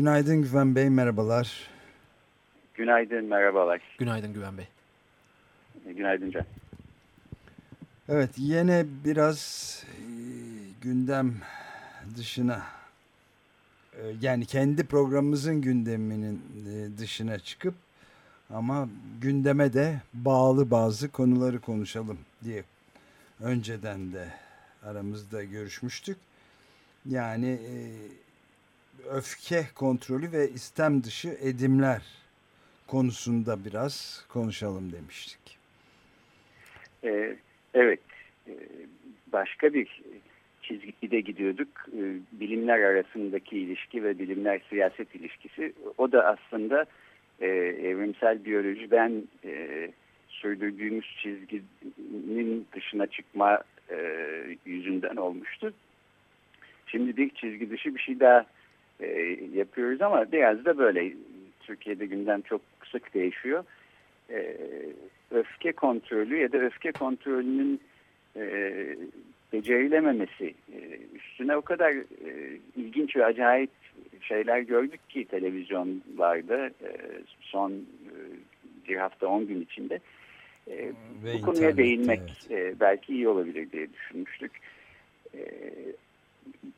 Günaydın Güven Bey, merhabalar. Günaydın, merhabalar. Günaydın Güven Bey. Günaydın Can. Evet, yine biraz e, gündem dışına, e, yani kendi programımızın gündeminin e, dışına çıkıp ama gündeme de bağlı bazı konuları konuşalım diye önceden de aramızda görüşmüştük. Yani e, öfke kontrolü ve istem dışı edimler konusunda biraz konuşalım demiştik. Ee, evet, ee, başka bir çizgide gidiyorduk. Ee, bilimler arasındaki ilişki ve bilimler siyaset ilişkisi. O da aslında e, evrimsel biyolojiden e, sürdürdüğümüz çizginin dışına çıkma e, yüzünden olmuştu. Şimdi bir çizgi dışı bir şey daha e, yapıyoruz ama biraz da böyle Türkiye'de gündem çok sık değişiyor. E, öfke kontrolü ya da öfke kontrolünün e, becerilememesi e, üstüne o kadar e, ilginç ve acayip şeyler gördük ki televizyonlarda e, son e, bir hafta on gün içinde. E, bu konuya değinmek evet. e, belki iyi olabilir diye düşünmüştük. E,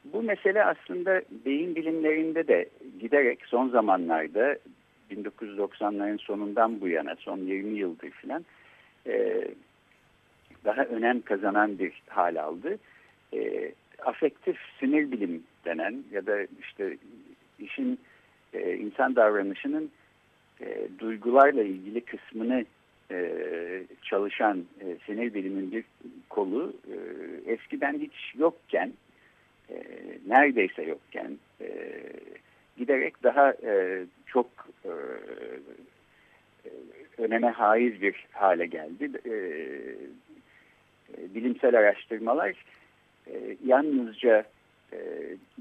bu mesele aslında beyin bilimlerinde de giderek son zamanlarda 1990'ların sonundan bu yana son 20 yıldır filan e, daha önem kazanan bir hal aldı. E, afektif sinir bilim denen ya da işte işin e, insan davranışının e, duygularla ilgili kısmını e, çalışan e, sinir bilimin bir kolu e, eskiden hiç yokken e, neredeyse yokken e, giderek daha e, çok e, öneme haiz bir hale geldi. Bilimsel araştırmalar yalnızca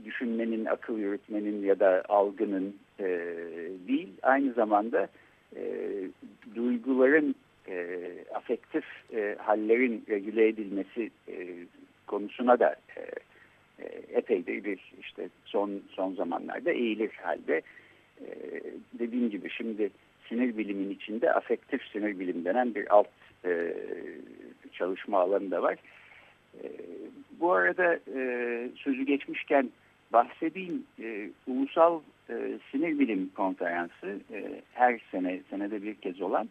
düşünmenin, akıl yürütmenin ya da algının değil, aynı zamanda duyguların, e, afektif e, hallerin regüle edilmesi e, konusuna da e, e, epeydir bir işte son son zamanlarda eğilir halde. E, dediğim gibi şimdi sinir bilimin içinde afektif sinir bilim denen bir alt e, çalışma alanı da var. E, bu arada e, sözü geçmişken bahsedeyim. E, Ulusal e, Sinir Bilim Konferansı e, her sene, senede bir kez olan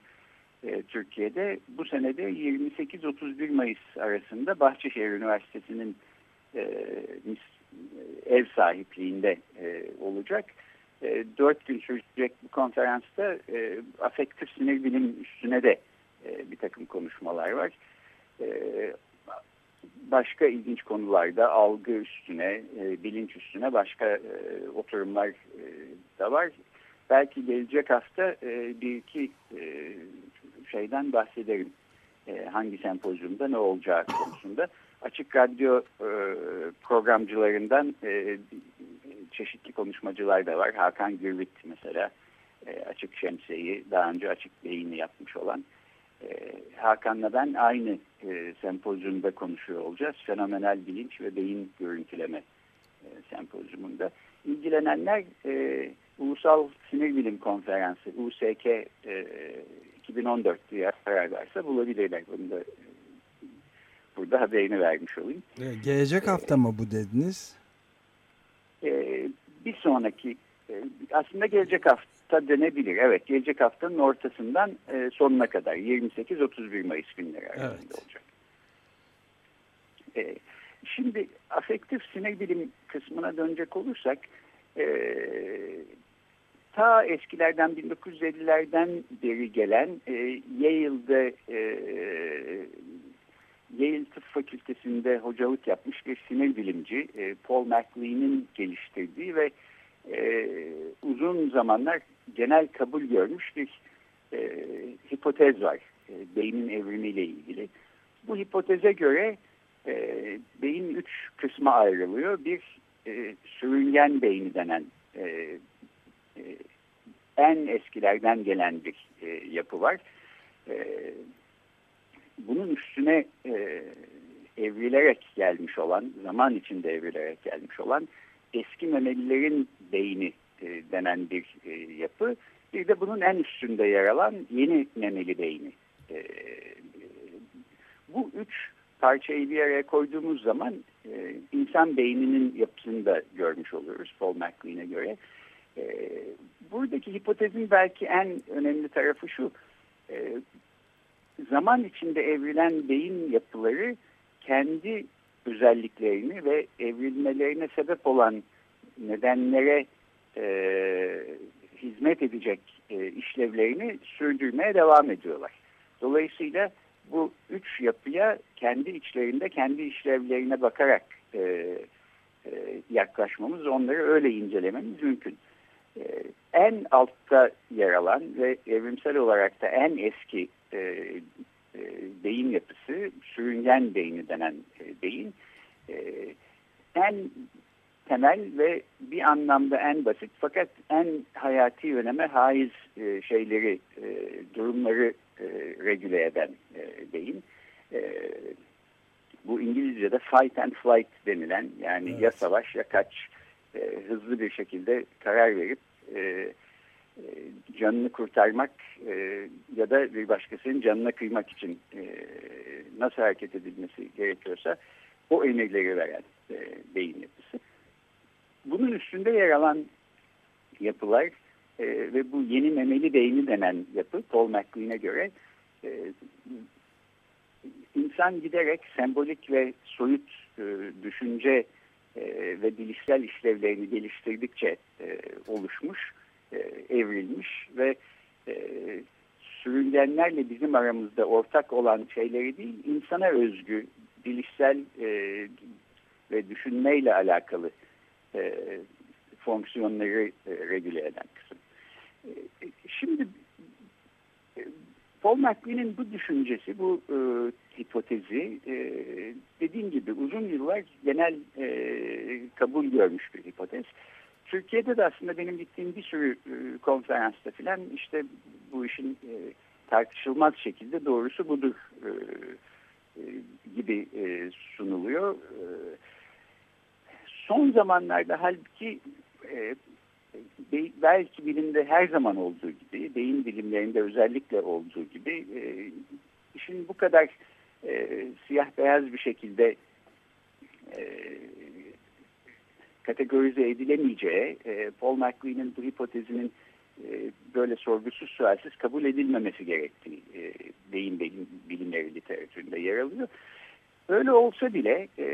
e, Türkiye'de bu senede 28-31 Mayıs arasında Bahçeşehir Üniversitesi'nin e, ev sahipliğinde e, olacak. E, dört gün sürecek bu konferansta e, afektif sinir bilim üstüne de e, bir takım konuşmalar var. E, başka ilginç konularda algı üstüne, e, bilinç üstüne başka e, oturumlar e, da var. Belki gelecek hafta e, bir iki e, şeyden bahsederim. E, hangi sempozyumda ne olacağı konusunda. Açık Radyo e, programcılarından e, çeşitli konuşmacılar da var. Hakan Gürbüt mesela e, Açık Şemsiye'yi daha önce Açık Beyin'i yapmış olan. Hakan'la ben aynı sempozyumda konuşuyor olacağız. Fenomenal bilinç ve beyin görüntüleme sempozyumunda. İlgilenenler Ulusal Sinir Bilim Konferansı USK e, 2014 diye ararlarsa bulabilirler. Bunu da burada haberini vermiş olayım. Gelecek hafta mı bu dediniz? E, bir sonraki e, aslında gelecek hafta denebilir. Evet gelecek haftanın ortasından e, sonuna kadar 28-31 Mayıs günleri arasında evet. olacak. E, şimdi afektif sinir bilim kısmına dönecek olursak e, ta eskilerden 1950'lerden beri gelen e, Yale'de e, Yale Tıp Fakültesi'nde hocalık yapmış bir sinir bilimci e, Paul MacLean'in geliştirdiği ve e, uzun zamanlar genel kabul görmüş bir e, hipotez var e, beynin evrimiyle ilgili. Bu hipoteze göre e, beyin üç kısma ayrılıyor. Bir e, sürüngen beyni denen e, e, en eskilerden gelen bir e, yapı var. E, bunun üstüne e, evrilerek gelmiş olan, zaman içinde evrilerek gelmiş olan eski memelilerin beyni e, denen bir e, yapı. Bir de bunun en üstünde yer alan yeni memeli beyni. E, bu üç parçayı bir araya koyduğumuz zaman e, insan beyninin yapısını da görmüş oluyoruz Paul MacLean'e göre. E, buradaki hipotezin belki en önemli tarafı şu. E, zaman içinde evrilen beyin yapıları kendi özelliklerini ve evrilmelerine sebep olan nedenlere e, hizmet edecek e, işlevlerini sürdürmeye devam ediyorlar. Dolayısıyla bu üç yapıya kendi içlerinde kendi işlevlerine bakarak e, e, yaklaşmamız, onları öyle incelememiz mümkün. E, en altta yer alan ve evrimsel olarak da en eski e, e, beyin yapısı, sürüngen beyni denen e, beyin, e, en temel ve bir anlamda en basit fakat en hayati öneme haiz e, şeyleri, e, durumları e, regüle eden e, beyin. E, bu İngilizce'de fight and flight denilen yani evet. ya savaş ya kaç e, hızlı bir şekilde karar verip e, canını kurtarmak e, ya da bir başkasının canına kıymak için e, nasıl hareket edilmesi gerekiyorsa o emirleri veren e, beyin yapısı. Bunun üstünde yer alan yapılar e, ve bu yeni memeli beyni denen yapı Paul MacLean'e göre e, insan giderek sembolik ve soyut e, düşünce e, ve bilişsel işlevlerini geliştirdikçe e, oluşmuş, e, evrilmiş ve e, sürüngenlerle bizim aramızda ortak olan şeyleri değil, insana özgü bilişsel e, ve düşünmeyle alakalı e, fonksiyonları e, regüle eden kısım. E, şimdi e, Paul MacLean'in bu düşüncesi, bu e, hipotezi e, dediğim gibi uzun yıllar genel e, kabul görmüş bir hipotez. Türkiye'de de aslında benim gittiğim bir sürü e, konferansta filan işte bu işin e, tartışılmaz şekilde doğrusu budur e, gibi sunuluyor. Son zamanlarda halbuki belki bilimde her zaman olduğu gibi, beyin bilimlerinde özellikle olduğu gibi işin bu kadar siyah beyaz bir şekilde kategorize edilemeyeceği, e, Paul MacLean'in bu hipotezinin e, böyle sorgusuz sualsiz kabul edilmemesi gerektiği e, beyin bilim, bilimleri literatüründe yer alıyor. Öyle olsa bile e,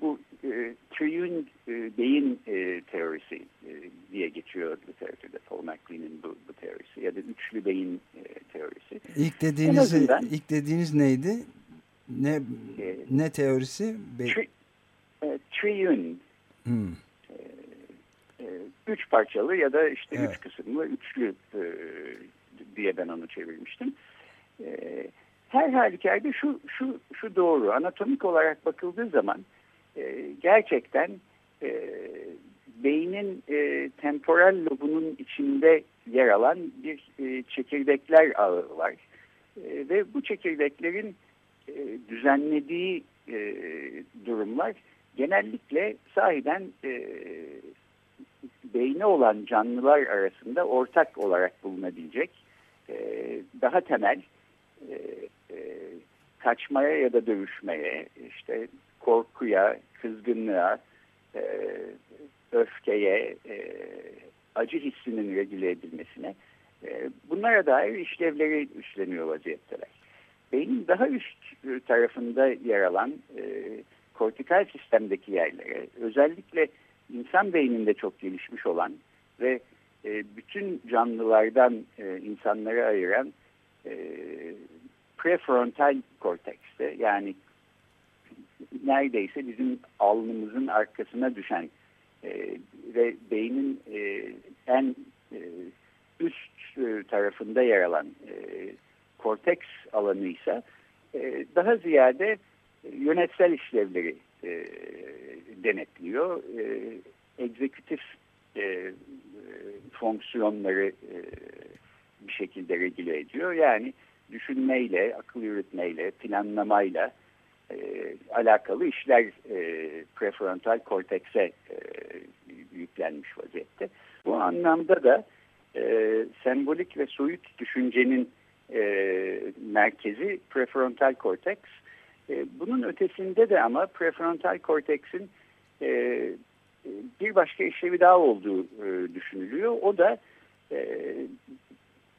bu e, triune e, beyin e, teorisi e, diye geçiyor literatürde Paul MacLean'in bu, bu teorisi ya da üçlü beyin e, teorisi. İlk dediğiniz azından, ilk dediğiniz neydi? Ne e, ne teorisi? Tri, e, triune. Hmm. E, üç parçalı ya da işte evet. üç kısımlı üçlü e, diye ben onu çevirmiştim. E, her halükarda şu, şu, şu doğru. Anatomik olarak bakıldığı zaman e, gerçekten e, beynin e, temporal lobunun içinde yer alan bir e, çekirdekler ağı var. E, ve bu çekirdeklerin e, düzenlediği e, durumlar genellikle sahiden e, beyni olan canlılar arasında ortak olarak bulunabilecek e, daha temel e, e, kaçmaya ya da dövüşmeye, işte korkuya, kızgınlığa, e, öfkeye, e, acı hissinin regüle edilmesine e, bunlara dair işlevleri üstleniyor vaziyetteler. Beynin daha üst tarafında yer alan e, kortikal sistemdeki yerlere, özellikle insan beyninde çok gelişmiş olan ve e, bütün canlılardan e, insanları ayıran e, prefrontal kortekste yani neredeyse bizim alnımızın arkasına düşen e, ve beynin e, en e, üst e, tarafında yer alan e, korteks alanıysa e, daha ziyade yönetsel işlevleri e, denetliyor. E, egzekutif e, fonksiyonları e, bir şekilde regüle ediyor. Yani düşünmeyle, akıl yürütmeyle, planlamayla e, alakalı işler e, prefrontal kortekse e, yüklenmiş vaziyette. Bu anlamda da e, sembolik ve soyut düşüncenin e, merkezi prefrontal korteks. E, bunun ötesinde de ama prefrontal korteksin e, bir başka işlevi daha olduğu e, düşünülüyor. O da e,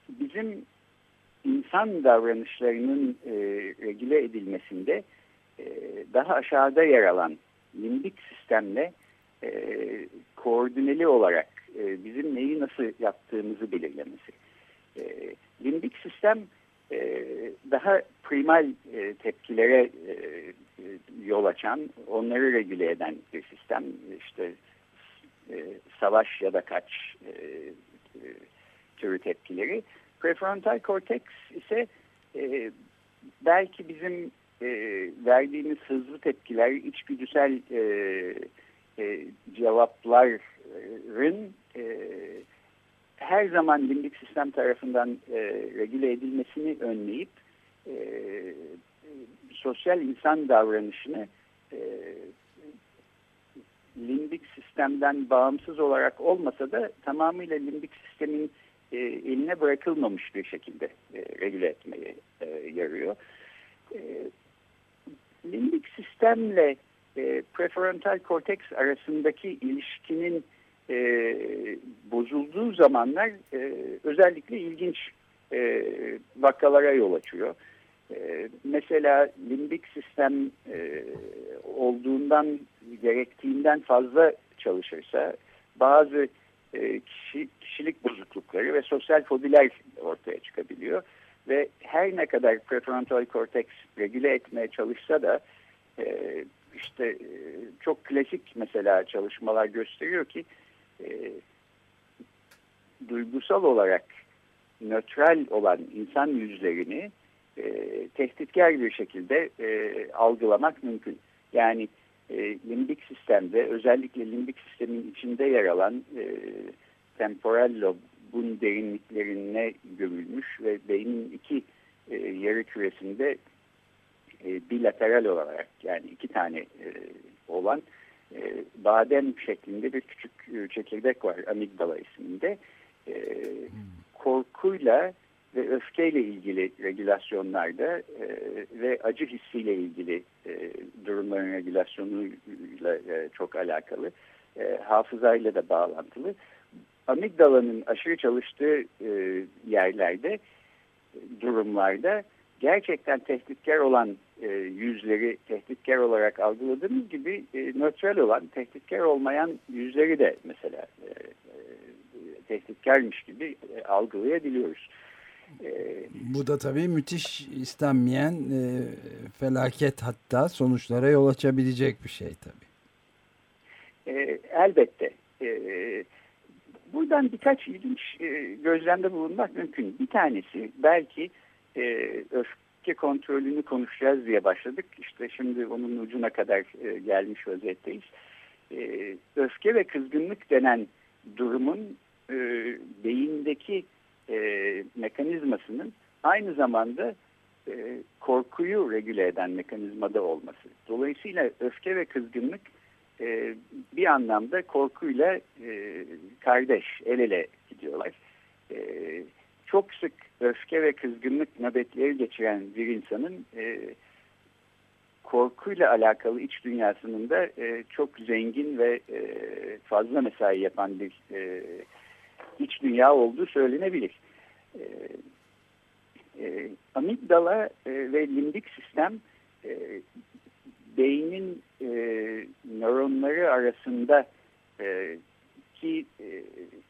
bizim insan davranışlarının e, regüle edilmesinde e, daha aşağıda yer alan limbik sistemle e, koordineli olarak e, bizim neyi nasıl yaptığımızı belirlemesi. E, limbik sistem e, daha primal e, tepkilere e, yol açan, onları regüle eden bir sistem. İşte e, savaş ya da kaç türü tepkileri. Prefrontal korteks ise belki bizim verdiğimiz hızlı tepkiler, içgüdüsel e, cevapların her zaman limbik sistem tarafından e, regüle edilmesini önleyip e, sosyal insan davranışını e, limbik sistemden bağımsız olarak olmasa da tamamıyla limbik sistemin e, eline bırakılmamış bir şekilde e, regüle etmeye e, yarıyor. E, limbik sistemle e, prefrontal korteks arasındaki ilişkinin e, bozulduğu zamanlar e, özellikle ilginç e, vakalara yol açıyor. E, mesela limbik sistem e, olduğundan gerektiğinden fazla çalışırsa bazı e, kişi, kişilik bozuklukları ve sosyal fobiler ortaya çıkabiliyor. Ve her ne kadar prefrontal korteks regüle etmeye çalışsa da e, işte e, çok klasik mesela çalışmalar gösteriyor ki e, duygusal olarak nötral olan insan yüzlerini e, tehditkar bir şekilde e, algılamak mümkün. Yani e, limbik sistemde özellikle limbik sistemin içinde yer alan e, temporal lobun derinliklerine gömülmüş ve beynin iki e, yarı küresinde e, bilateral olarak yani iki tane e, olan e, badem şeklinde bir küçük e, çekirdek var amigdala isminde. E, korkuyla ve öfkeyle ilgili regülasyonlarda e, ve acı hissiyle ilgili durumların regülasyonuyla çok alakalı. Hafızayla da bağlantılı. Amigdalanın aşırı çalıştığı yerlerde, durumlarda gerçekten tehditkar olan e, yüzleri tehditkar olarak algıladığımız gibi e, nötral olan, tehditkar olmayan yüzleri de mesela e, e, tehditkarmış gibi e, algılayabiliyoruz. E, Bu da tabii müthiş istenmeyen e, felaket hatta sonuçlara yol açabilecek bir şey tabii. E, elbette. E, buradan birkaç ilginç e, gözlemde bulunmak mümkün. Bir tanesi belki e, öfke kontrolünü konuşacağız diye başladık. İşte şimdi onun ucuna kadar e, gelmiş vaziyetteyiz. E, öfke ve kızgınlık denen durumun e, beyindeki e, mekanizmasının aynı zamanda e, korkuyu regüle eden mekanizmada olması. Dolayısıyla öfke ve kızgınlık e, bir anlamda korkuyla e, kardeş, el ele gidiyorlar. E, çok sık öfke ve kızgınlık nöbetleri geçiren bir insanın e, korkuyla alakalı iç dünyasının da e, çok zengin ve e, fazla mesai yapan bir e, iç dünya olduğu söylenebilir. E, e, amigdala e, ve limbik sistem e, beynin e, nöronları arasında e, ki e,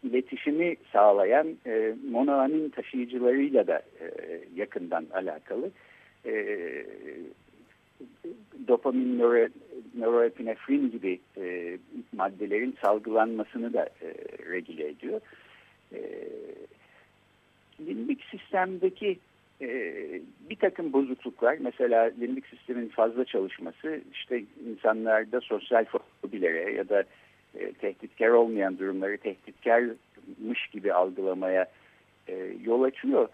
iletişimi sağlayan e, monoamin taşıyıcılarıyla da e, yakından alakalı. e, dopamin, nöro, nöroepinefrin gibi e, maddelerin salgılanmasını da e, regüle ediyor. E, limbik sistemdeki e, bir takım bozukluklar, mesela limbik sistemin fazla çalışması, işte insanlarda sosyal fobilere ya da e, tehditkar olmayan durumları tehditkarmış gibi algılamaya e, yol açıyor.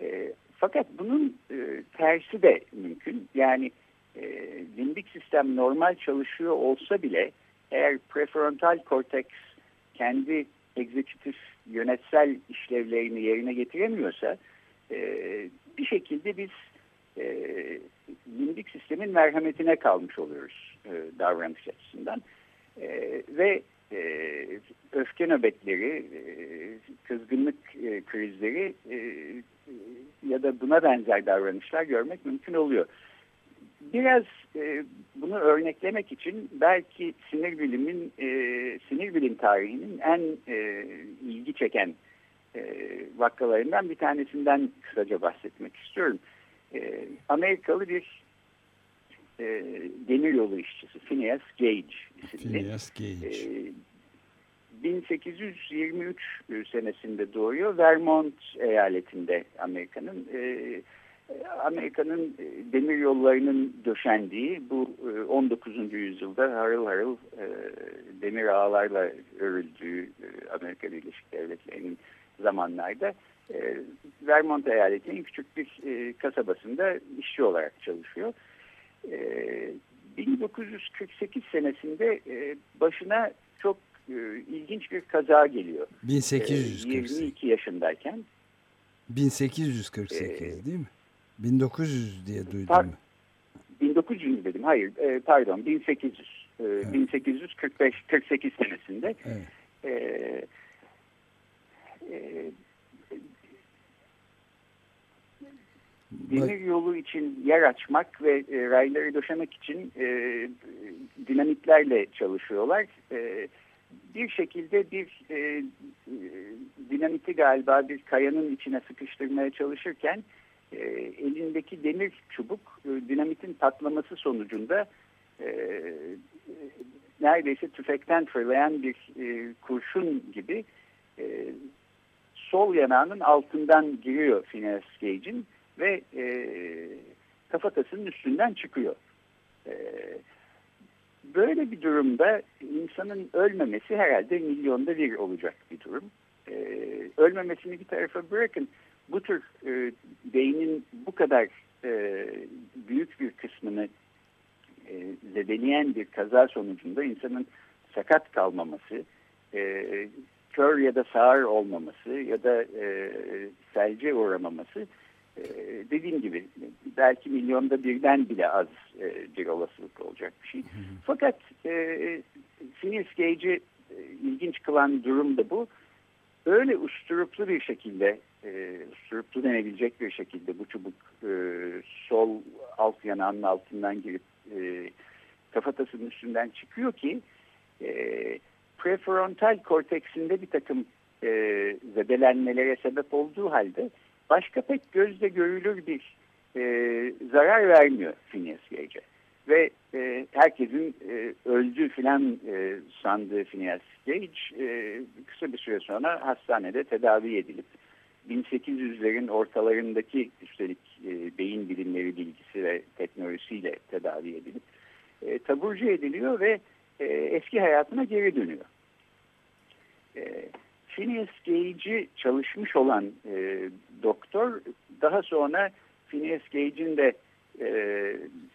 E, fakat bunun e, tersi de mümkün. Yani e, limbik sistem normal çalışıyor olsa bile eğer prefrontal korteks kendi egzekutif yönetsel işlevlerini yerine getiremiyorsa e, bir şekilde biz e, limbik sistemin merhametine kalmış oluyoruz e, davranış açısından. E, ve e, öfke nöbetleri, e, kızgınlık e, krizleri e, ya da buna benzer davranışlar görmek mümkün oluyor. Biraz e, bunu örneklemek için belki sinir bilimin, e, sinir bilim tarihinin en e, ilgi çeken e, vakalarından bir tanesinden kısaca bahsetmek istiyorum. E, Amerikalı bir e, demir yolu işçisi Phineas Gage isimli. Phineas Gage. E, 1823 senesinde doğuyor. Vermont eyaletinde Amerika'nın. E, Amerika'nın e, demir yollarının döşendiği bu 19. E, yüzyılda harıl harıl e, demir ağlarla örüldüğü Amerika Birleşik Devletleri'nin zamanlarda Vermont eyaletinin küçük bir kasabasında işçi olarak çalışıyor. 1948 senesinde başına çok ilginç bir kaza geliyor. 1848. 22 yaşındayken. 1848 ee, değil mi? 1900 diye duydum. Par 1900 dedim. Hayır, e, pardon 1800. E, evet. 1845 48 senesinde. Evet. E, e, demir yolu için yer açmak ve e, rayları döşemek için e, dinamitlerle çalışıyorlar. E, bir şekilde bir e, dinamiti galiba bir kayanın içine sıkıştırmaya çalışırken e, elindeki demir çubuk e, dinamitin patlaması sonucunda e, neredeyse tüfekten fırlayan bir e, kurşun gibi e, sol yanağının altından giriyor Phineas Gage'in ve e, kafatasının üstünden çıkıyor. E, böyle bir durumda insanın ölmemesi herhalde milyonda bir olacak bir durum. E, ölmemesini bir tarafa bırakın bu tür e, beynin bu kadar e, büyük bir kısmını e, zedeleyen bir kaza sonucunda insanın sakat kalmaması, e, kör ya da sağır olmaması ya da e, felce uğramaması e, dediğim gibi belki milyonda birden bile az e, bir olasılık olacak bir şey. Fakat e, Phineas Gage'i e, ilginç kılan durum da bu. Öyle usturuplu bir şekilde e, sürüptü denebilecek bir şekilde bu çubuk e, sol alt yanağının altından girip e, kafatasının üstünden çıkıyor ki e, prefrontal korteksinde bir takım e, zedelenmelere sebep olduğu halde başka pek gözle görülür bir e, zarar vermiyor Phineas Gage'e. Ve e, herkesin e, öldü filan e, sandığı Phineas Gage e, kısa bir süre sonra hastanede tedavi edilip 1800'lerin ortalarındaki üstelik e, beyin bilimleri bilgisi ve teknolojisiyle tedavi edilip e, taburcu ediliyor ve e, eski hayatına geri dönüyor. E, Phineas Gage'i çalışmış olan e, doktor daha sonra Phineas Gage'in de e,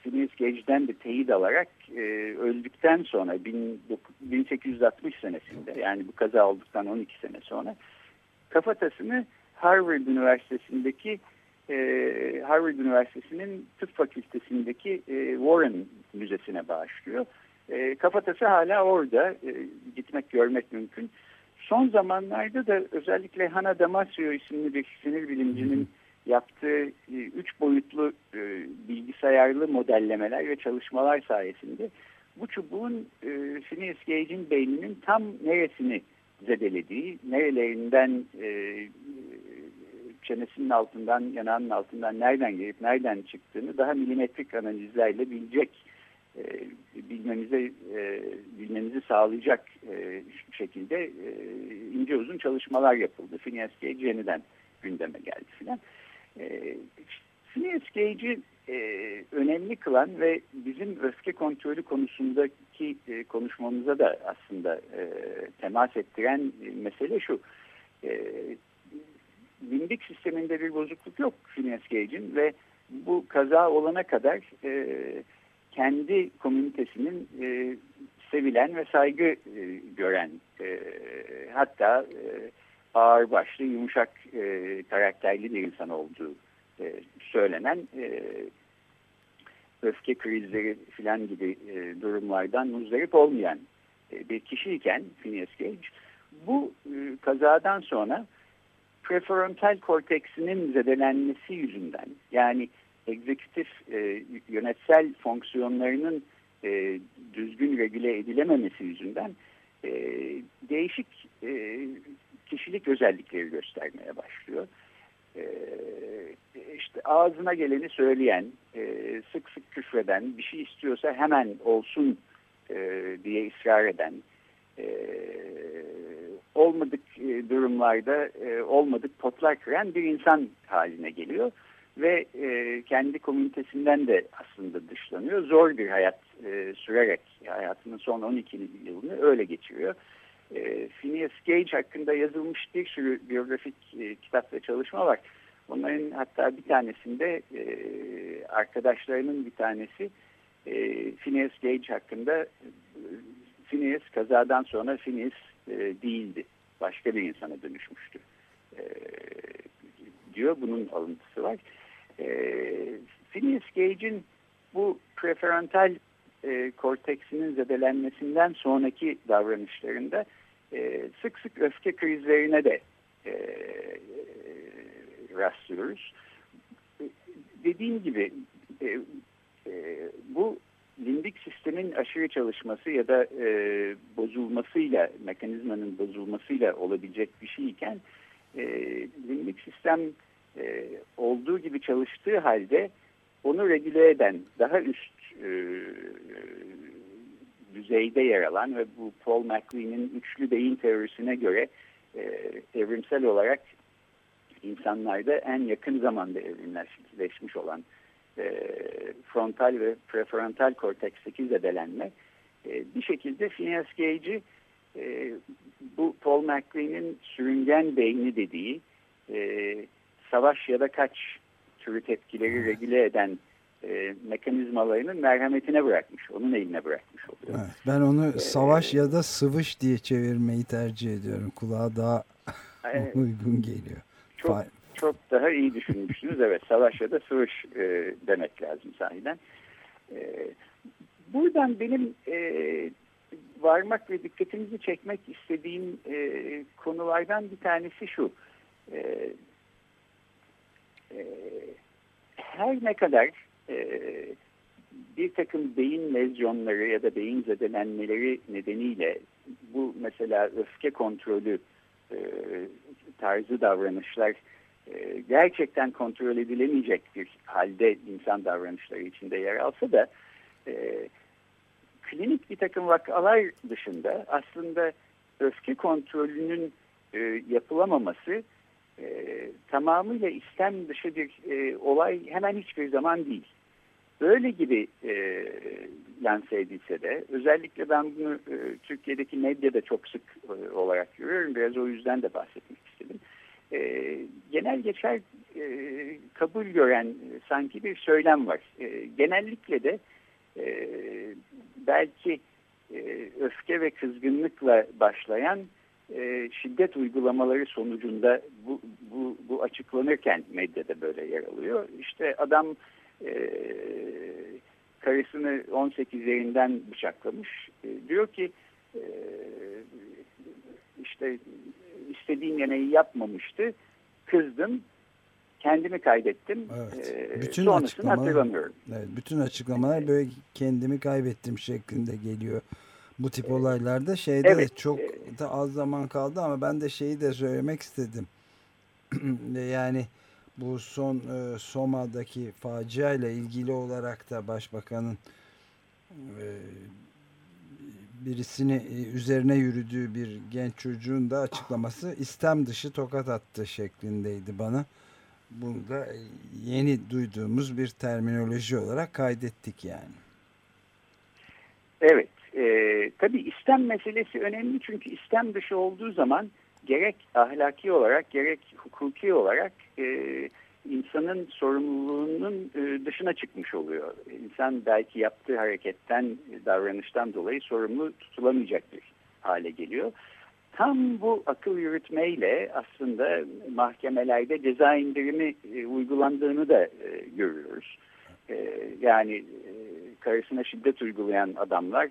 Phineas Gage'den de teyit alarak e, öldükten sonra 1860 senesinde yani bu kaza olduktan 12 sene sonra kafatasını Harvard Üniversitesi'ndeki e, Harvard Üniversitesi'nin tıp fakültesindeki e, Warren Müzesi'ne bağışlıyor. E, kafatası hala orada. E, gitmek, görmek mümkün. Son zamanlarda da özellikle Hana Damasio isimli bir sinir bilimcinin yaptığı e, üç boyutlu e, bilgisayarlı modellemeler ve çalışmalar sayesinde bu çubuğun e, Phineas Gage'in beyninin tam neresini zedelediği, nerelerinden e, çenesinin altından, yanağının altından nereden gelip nereden çıktığını daha milimetrik analizlerle bilecek, e, bilmemize e, bilmemizi sağlayacak e, şekilde e, ince uzun çalışmalar yapıldı. Phineas Gage yeniden gündeme geldi filan. Phineas Gage'i önemli kılan ve bizim öfke kontrolü konusundaki konuşmamıza da aslında temas ettiren mesele şu. E, limbik sisteminde bir bozukluk yok Phineas Gage'in ve bu kaza olana kadar e, kendi komünitesinin e, sevilen ve saygı e, gören e, hatta e, ağır başlı yumuşak e, karakterli bir insan olduğu e, söylenen e, öfke krizleri filan gibi e, durumlardan muzdarip olmayan e, bir kişiyken Phineas Gage bu e, kazadan sonra prefrontal korteksinin zedelenmesi yüzünden yani egzekutif e, yönetsel fonksiyonlarının e, düzgün regüle edilememesi yüzünden e, değişik e, kişilik özellikleri göstermeye başlıyor. E, işte ağzına geleni söyleyen, e, sık sık küfreden, bir şey istiyorsa hemen olsun e, diye ısrar eden, e, olmadık e, durumlarda e, olmadık potlar kıran bir insan haline geliyor ve e, kendi komünitesinden de aslında dışlanıyor. Zor bir hayat e, sürerek hayatının son 12 yılını öyle geçiriyor. E, Phineas Gage hakkında yazılmış bir sürü biyografik e, kitap ve çalışma var. Onların hatta bir tanesinde e, arkadaşlarının bir tanesi e, Phineas Gage hakkında e, Phineas kazadan sonra Phineas e, değildi. Başka bir insana dönüşmüştü. E, diyor. Bunun alıntısı var. E, Phineas Gage'in bu preferental e, korteksinin zedelenmesinden sonraki davranışlarında e, sık sık öfke krizlerine de e, rastlıyoruz. Dediğim gibi e, e, bu limbik sistemin aşırı çalışması ya da e, bozulmasıyla, mekanizmanın bozulmasıyla olabilecek bir şeyken e, limbik sistem e, olduğu gibi çalıştığı halde onu regüle eden daha üst e, düzeyde yer alan ve bu Paul MacLean'in üçlü beyin teorisine göre e, evrimsel olarak insanlarda en yakın zamanda evrimleşmiş olan e, frontal ve prefrontal korteksteki zedelenme e, bir şekilde Phineas Gage'i e, bu Paul MacLean'in sürüngen beyni dediği e, savaş ya da kaç türü tepkileri regüle eden e, mekanizmalarının merhametine bırakmış. Onun eline bırakmış oluyor. Evet, ben onu ee, savaş ya da sıvış diye çevirmeyi tercih ediyorum. Kulağa daha e, uygun geliyor. Çok, çok daha iyi düşünmüşsünüz. evet savaş ya da sıvış e, demek lazım sahiden. E, buradan benim e, varmak ve dikkatinizi çekmek istediğim e, konulardan bir tanesi şu. E, e, her ne kadar e, bir takım beyin lezyonları ya da beyin zedelenmeleri nedeniyle bu mesela öfke kontrolü e, tarzı davranışlar e, gerçekten kontrol edilemeyecek bir halde insan davranışları içinde yer alsa da e, klinik bir takım vakalar dışında aslında öfke kontrolünün e, yapılamaması e, tamamıyla istem dışı bir e, olay hemen hiçbir zaman değil. Böyle gibi e, lanse edilse de özellikle ben bunu e, Türkiye'deki medyada çok sık e, olarak görüyorum. Biraz o yüzden de bahsetmek istedim. E, genel geçer e, kabul gören e, sanki bir söylem var. E, genellikle de e, belki e, öfke ve kızgınlıkla başlayan e, şiddet uygulamaları sonucunda bu, bu, bu açıklanırken medyada böyle yer alıyor. İşte adam e, karısını 18'lerinden bıçaklamış. E, diyor ki e, işte istediğim yemeği yapmamıştı. Kızdım. Kendimi kaybettim. Evet. E, bütün Sonrasını hatırlamıyorum. Evet, bütün açıklamalar böyle kendimi kaybettim şeklinde geliyor bu tip olaylarda şeyde evet. çok da az zaman kaldı ama ben de şeyi de söylemek istedim. yani bu son e, Soma'daki facia ile ilgili olarak da başbakanın e, birisini e, üzerine yürüdüğü bir genç çocuğun da açıklaması istem dışı tokat attı şeklindeydi bana. Bunu da yeni duyduğumuz bir terminoloji olarak kaydettik yani. Evet. E, tabii istem meselesi önemli çünkü istem dışı olduğu zaman gerek ahlaki olarak gerek hukuki olarak e, insanın sorumluluğunun e, dışına çıkmış oluyor. İnsan belki yaptığı hareketten, davranıştan dolayı sorumlu tutulamayacak bir hale geliyor. Tam bu akıl yürütmeyle aslında mahkemelerde ceza indirimi e, uygulandığını da e, görüyoruz. Yani karısına şiddet uygulayan adamlar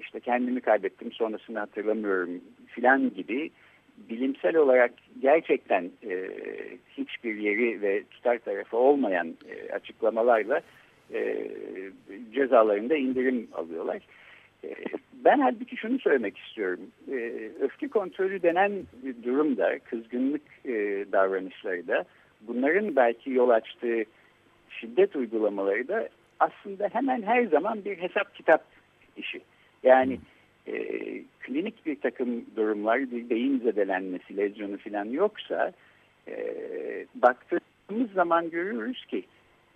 işte kendimi kaybettim sonrasını hatırlamıyorum filan gibi bilimsel olarak gerçekten e, hiçbir yeri ve tutar tarafı olmayan e, açıklamalarla e, cezalarında indirim alıyorlar. E, ben halbuki şunu söylemek istiyorum. E, öfke kontrolü denen durumda, kızgınlık e, davranışları da bunların belki yol açtığı şiddet uygulamaları da aslında hemen her zaman bir hesap kitap işi. Yani e, klinik bir takım durumlar, bir beyin zedelenmesi, lezyonu falan yoksa e, baktığımız zaman görüyoruz ki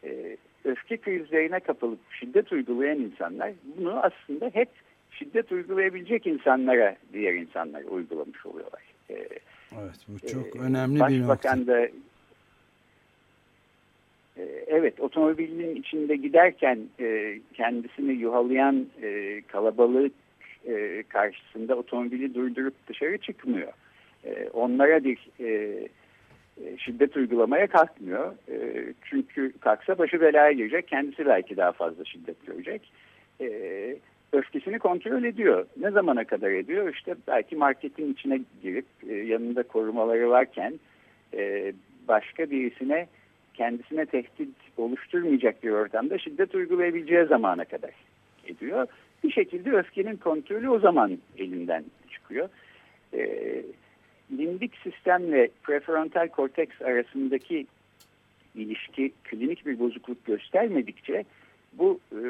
e, öfke krizlerine kapılıp şiddet uygulayan insanlar bunu aslında hep şiddet uygulayabilecek insanlara diğer insanlar uygulamış oluyorlar. E, evet bu çok e, önemli bir nokta. Başbakan da e, Evet, otomobilin içinde giderken e, kendisini yuhalayan e, kalabalık e, karşısında otomobili durdurup dışarı çıkmıyor. E, onlara bir e, e, şiddet uygulamaya kalkmıyor. E, çünkü kalksa başı belaya girecek. Kendisi belki daha fazla şiddet görecek. E, öfkesini kontrol ediyor. Ne zamana kadar ediyor? İşte belki marketin içine girip e, yanında korumaları varken e, başka birisine kendisine tehdit oluşturmayacak bir ortamda şiddet uygulayabileceği zamana kadar ediyor bir şekilde öfkenin kontrolü o zaman elinden çıkıyor. E, limbik sistemle prefrontal korteks arasındaki ilişki klinik bir bozukluk göstermedikçe bu e,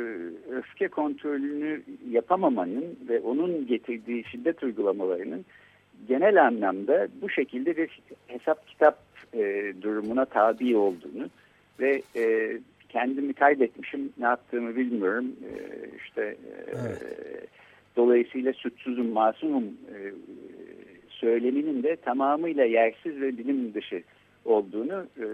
öfke kontrolünü yapamamanın ve onun getirdiği şiddet uygulamalarının genel anlamda bu şekilde bir hesap kitap e, durumuna tabi olduğunu ve e, kendimi kaybetmişim ne yaptığımı bilmiyorum e, işte e, evet. dolayısıyla suçsuzum masumum e, söyleminin de tamamıyla yersiz ve bilim dışı olduğunu e,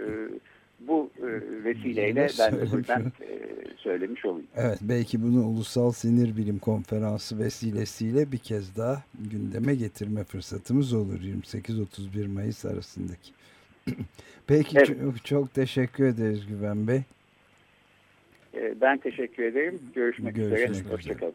bu e, vesileyle ben de buradan e, söylemiş olayım. Evet belki bunu Ulusal Sinir Bilim Konferansı vesilesiyle bir kez daha gündeme getirme fırsatımız olur 28-31 Mayıs arasındaki. Peki evet. çok, çok teşekkür ederiz Güven Bey. Ee, ben teşekkür ederim. Görüşmek, Görüşmek üzere. Hoşçakalın.